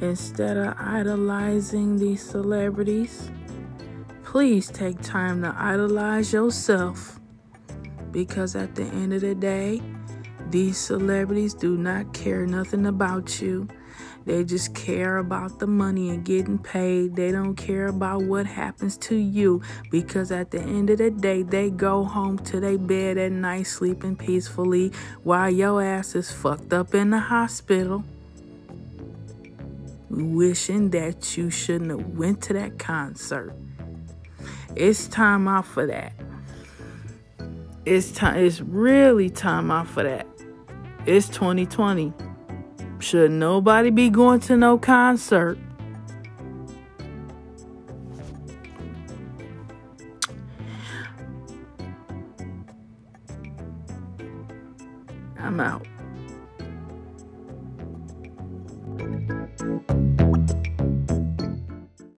Instead of idolizing these celebrities, please take time to idolize yourself. Because at the end of the day, these celebrities do not care nothing about you. They just care about the money and getting paid. They don't care about what happens to you because at the end of the day, they go home to their bed at night sleeping peacefully while your ass is fucked up in the hospital. Wishing that you shouldn't have went to that concert. It's time out for that. It's time it's really time out for that. It's 2020. Should nobody be going to no concert? I'm out. Thank you.